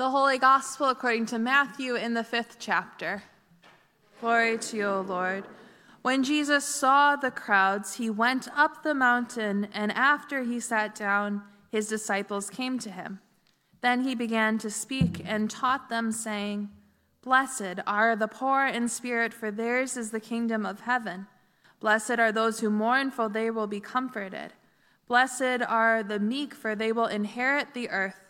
The Holy Gospel according to Matthew in the fifth chapter. Glory to you, O Lord. When Jesus saw the crowds, he went up the mountain, and after he sat down, his disciples came to him. Then he began to speak and taught them, saying, Blessed are the poor in spirit, for theirs is the kingdom of heaven. Blessed are those who mourn, for they will be comforted. Blessed are the meek, for they will inherit the earth.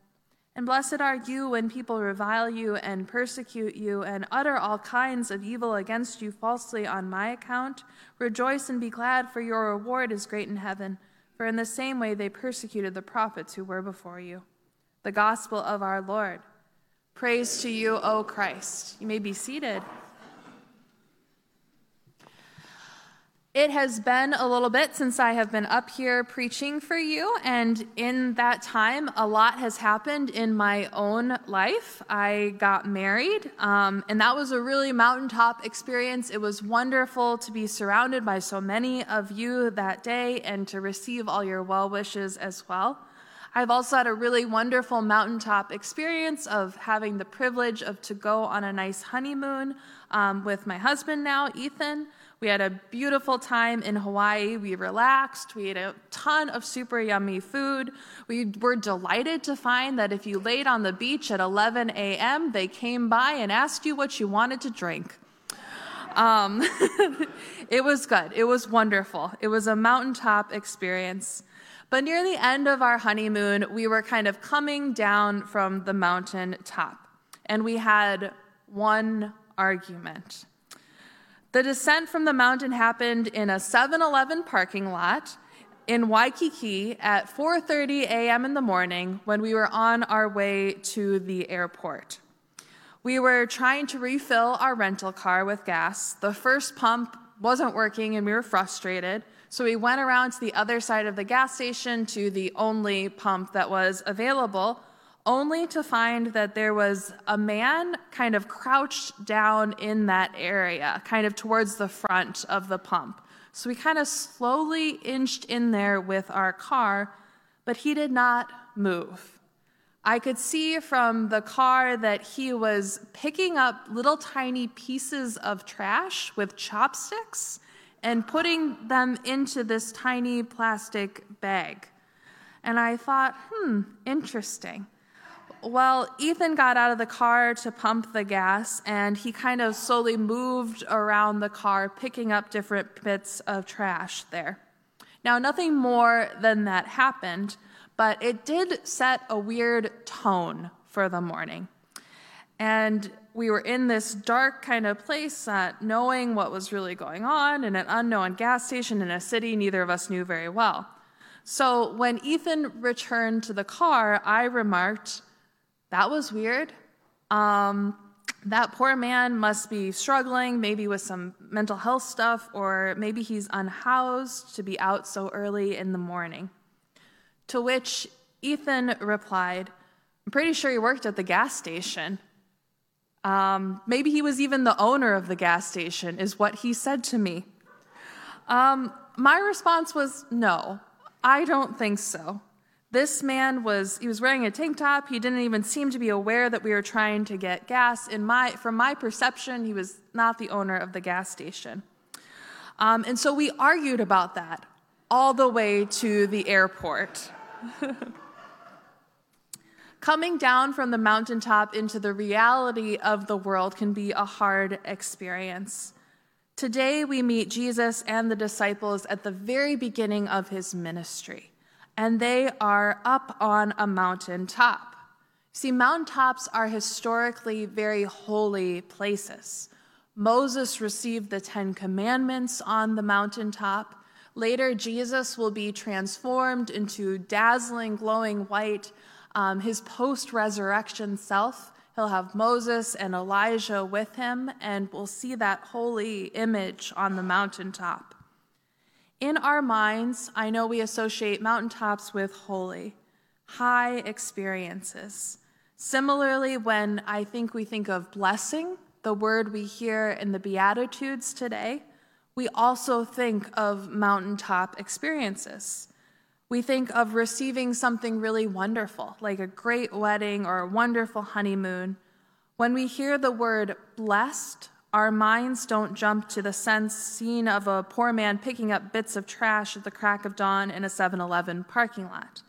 And blessed are you when people revile you and persecute you and utter all kinds of evil against you falsely on my account. Rejoice and be glad, for your reward is great in heaven. For in the same way they persecuted the prophets who were before you. The gospel of our Lord. Praise to you, O Christ. You may be seated. It has been a little bit since I have been up here preaching for you, and in that time, a lot has happened in my own life. I got married, um, and that was a really mountaintop experience. It was wonderful to be surrounded by so many of you that day and to receive all your well wishes as well. I've also had a really wonderful mountaintop experience of having the privilege of to go on a nice honeymoon um, with my husband now, Ethan. We had a beautiful time in Hawaii. We relaxed. We ate a ton of super yummy food. We were delighted to find that if you laid on the beach at 11 a.m., they came by and asked you what you wanted to drink. Um, it was good. It was wonderful. It was a mountaintop experience. But near the end of our honeymoon, we were kind of coming down from the mountain top, and we had one argument. The descent from the mountain happened in a 7-Eleven parking lot in Waikiki at 4:30 a.m. in the morning when we were on our way to the airport. We were trying to refill our rental car with gas. The first pump wasn't working and we were frustrated. So we went around to the other side of the gas station to the only pump that was available only to find that there was a man kind of crouched down in that area, kind of towards the front of the pump. So we kind of slowly inched in there with our car, but he did not move. I could see from the car that he was picking up little tiny pieces of trash with chopsticks and putting them into this tiny plastic bag. And I thought, hmm, interesting. Well, Ethan got out of the car to pump the gas, and he kind of slowly moved around the car, picking up different bits of trash there. Now, nothing more than that happened, but it did set a weird tone for the morning. And we were in this dark kind of place, uh, knowing what was really going on in an unknown gas station in a city neither of us knew very well. So when Ethan returned to the car, I remarked, that was weird. Um, that poor man must be struggling, maybe with some mental health stuff, or maybe he's unhoused to be out so early in the morning. To which Ethan replied, I'm pretty sure he worked at the gas station. Um, maybe he was even the owner of the gas station, is what he said to me. Um, my response was no, I don't think so. This man was he was wearing a tank top. He didn't even seem to be aware that we were trying to get gas. In my from my perception, he was not the owner of the gas station. Um, and so we argued about that all the way to the airport. Coming down from the mountaintop into the reality of the world can be a hard experience. Today, we meet Jesus and the disciples at the very beginning of his ministry and they are up on a mountain top. See, mountaintops are historically very holy places. Moses received the Ten Commandments on the mountaintop. Later, Jesus will be transformed into dazzling, glowing white. Um, his post resurrection self He'll have Moses and Elijah with him, and we'll see that holy image on the mountaintop. In our minds, I know we associate mountaintops with holy, high experiences. Similarly, when I think we think of blessing, the word we hear in the Beatitudes today, we also think of mountaintop experiences. We think of receiving something really wonderful, like a great wedding or a wonderful honeymoon. When we hear the word blessed, our minds don't jump to the sense scene of a poor man picking up bits of trash at the crack of dawn in a 7 Eleven parking lot.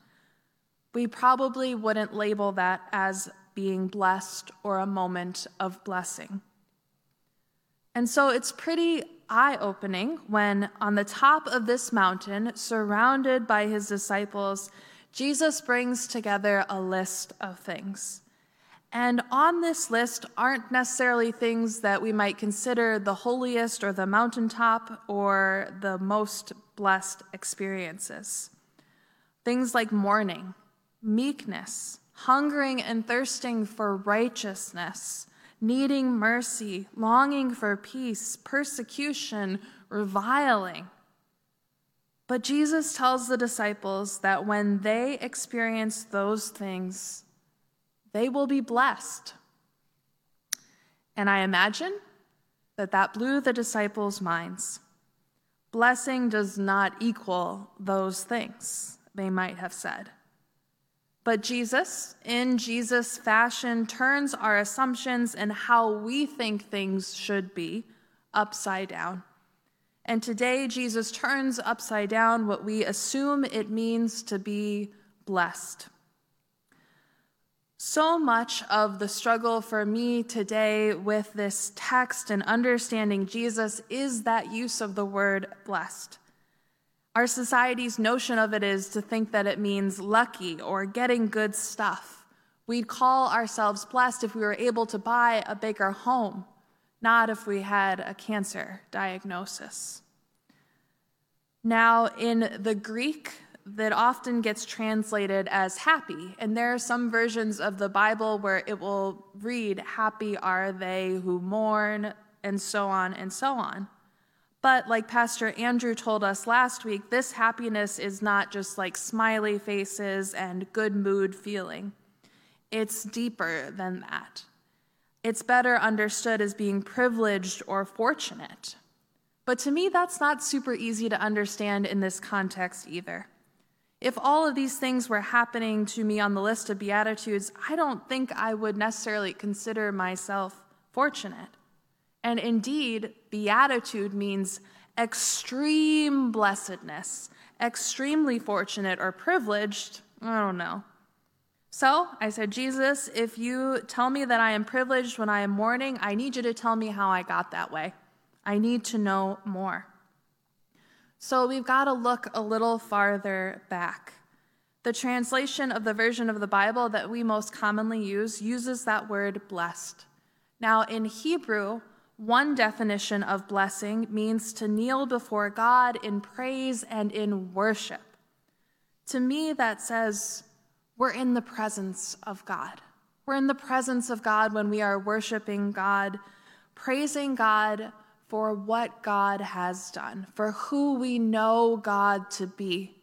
We probably wouldn't label that as being blessed or a moment of blessing. And so it's pretty eye opening when, on the top of this mountain, surrounded by his disciples, Jesus brings together a list of things. And on this list aren't necessarily things that we might consider the holiest or the mountaintop or the most blessed experiences. Things like mourning, meekness, hungering and thirsting for righteousness, needing mercy, longing for peace, persecution, reviling. But Jesus tells the disciples that when they experience those things, they will be blessed. And I imagine that that blew the disciples' minds. Blessing does not equal those things, they might have said. But Jesus, in Jesus' fashion, turns our assumptions and how we think things should be upside down. And today, Jesus turns upside down what we assume it means to be blessed. So much of the struggle for me today with this text and understanding Jesus is that use of the word blessed. Our society's notion of it is to think that it means lucky or getting good stuff. We'd call ourselves blessed if we were able to buy a bigger home, not if we had a cancer diagnosis. Now, in the Greek, that often gets translated as happy, and there are some versions of the Bible where it will read, Happy are they who mourn, and so on and so on. But like Pastor Andrew told us last week, this happiness is not just like smiley faces and good mood feeling. It's deeper than that. It's better understood as being privileged or fortunate. But to me, that's not super easy to understand in this context either. If all of these things were happening to me on the list of Beatitudes, I don't think I would necessarily consider myself fortunate. And indeed, beatitude means extreme blessedness, extremely fortunate or privileged. I don't know. So I said, Jesus, if you tell me that I am privileged when I am mourning, I need you to tell me how I got that way. I need to know more. So we've got to look a little farther back. The translation of the version of the Bible that we most commonly use uses that word blessed. Now, in Hebrew, one definition of blessing means to kneel before God in praise and in worship. To me, that says we're in the presence of God. We're in the presence of God when we are worshiping God, praising God for what God has done, for who we know God to be.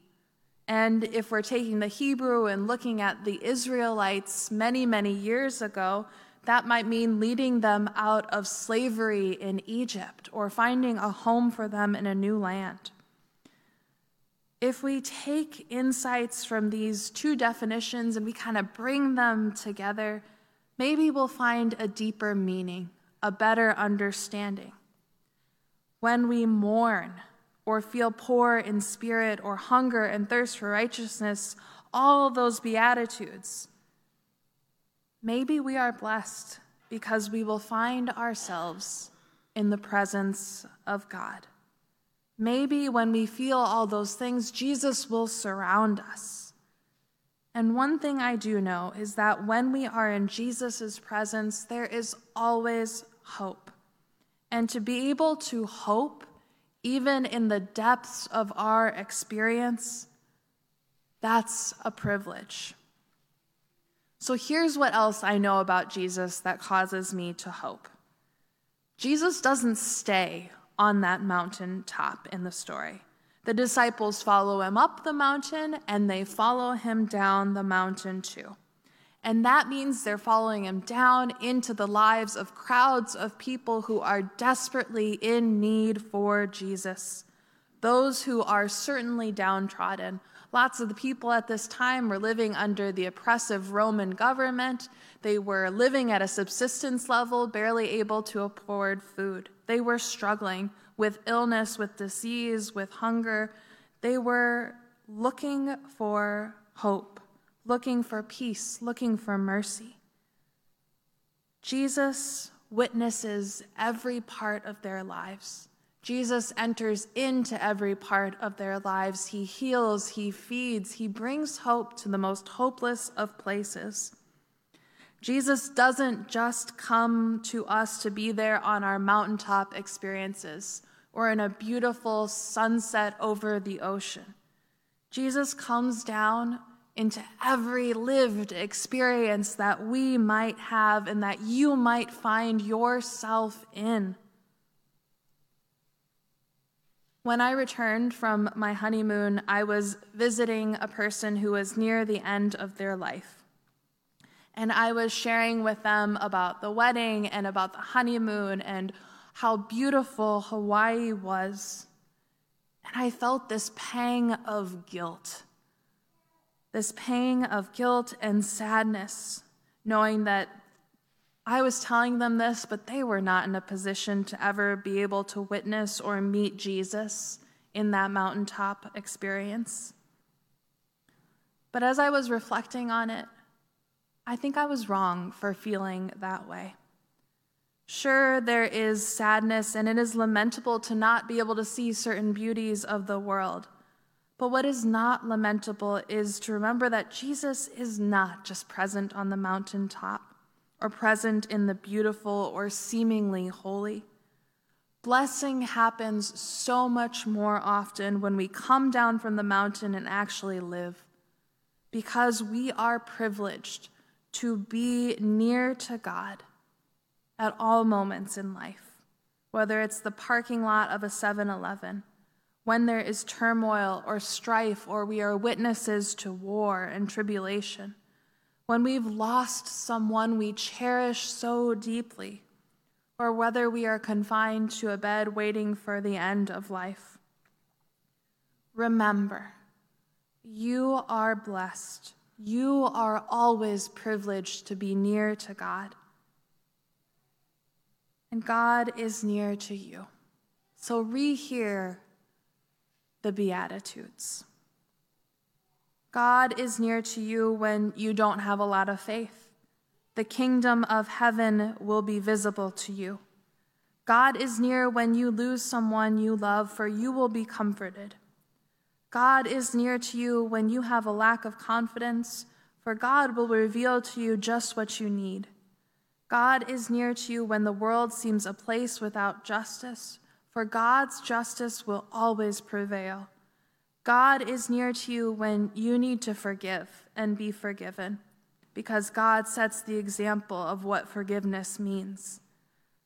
And if we're taking the Hebrew and looking at the Israelites many, many years ago, that might mean leading them out of slavery in Egypt or finding a home for them in a new land. If we take insights from these two definitions and we kind of bring them together, maybe we'll find a deeper meaning, a better understanding. When we mourn or feel poor in spirit or hunger and thirst for righteousness, all those beatitudes, Maybe we are blessed because we will find ourselves in the presence of God. Maybe when we feel all those things, Jesus will surround us. And one thing I do know is that when we are in Jesus' presence, there is always hope. And to be able to hope, even in the depths of our experience, that's a privilege. So here's what else I know about Jesus that causes me to hope Jesus doesn't stay on that mountain top in the story. The disciples follow him up the mountain and they follow him down the mountain too. And that means they're following him down into the lives of crowds of people who are desperately in need for Jesus. Those who are certainly downtrodden. Lots of the people at this time were living under the oppressive Roman government. They were living at a subsistence level, barely able to afford food. They were struggling with illness, with disease, with hunger. They were looking for hope looking for peace, looking for mercy. Jesus witnesses every part of their lives. Jesus enters into every part of their lives. He heals, he feeds, he brings hope to the most hopeless of places. Jesus doesn't just come to us to be there on our mountaintop experiences or in a beautiful sunset over the ocean. Jesus comes down into every lived experience that we might have and that you might find yourself in. When I returned from my honeymoon, I was visiting a person who was near the end of their life. And I was sharing with them about the wedding and about the honeymoon and how beautiful Hawaii was. And I felt this pang of guilt this pang of guilt and sadness, knowing that I was telling them this, but they were not in a position to ever be able to witness or meet Jesus in that mountaintop experience. But as I was reflecting on it, I think I was wrong for feeling that way. Sure, there is sadness, and it is lamentable to not be able to see certain beauties of the world. But what is not lamentable is to remember that Jesus is not just present on the mountaintop or present in the beautiful or seemingly holy. Blessing happens so much more often when we come down from the mountain and actually live, because we are privileged to be near to God at all moments in life, whether it's the parking lot of a 7 Eleven when there is turmoil or strife, or we are witnesses to war and tribulation, when we've lost someone we cherish so deeply, or whether we are confined to a bed waiting for the end of life. Remember, you are blessed. You are always privileged to be near to God. And God is near to you. So rehear the Beatitudes. God is near to you when you don't have a lot of faith. The kingdom of heaven will be visible to you. God is near when you lose someone you love, for you will be comforted. God is near to you when you have a lack of confidence, for God will reveal to you just what you need. God is near to you when the world seems a place without justice, for God's justice will always prevail. God is near to you when you need to forgive and be forgiven, because God sets the example of what forgiveness means.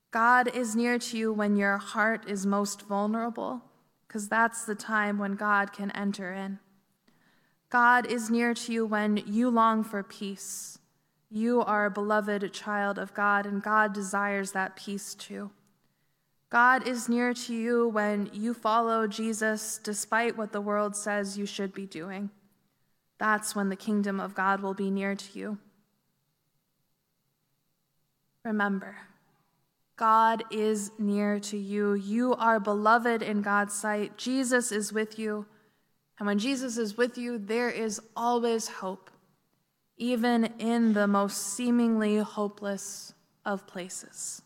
God is near to you when your heart is most vulnerable, because that's the time when God can enter in. God is near to you when you long for peace. You are a beloved child of God, and God desires that peace too. God is near to you when you follow Jesus despite what the world says you should be doing. That's when the kingdom of God will be near to you. Remember, God is near to you. You are beloved in God's sight. Jesus is with you. And when Jesus is with you, there is always hope, even in the most seemingly hopeless of places.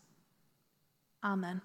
Amen.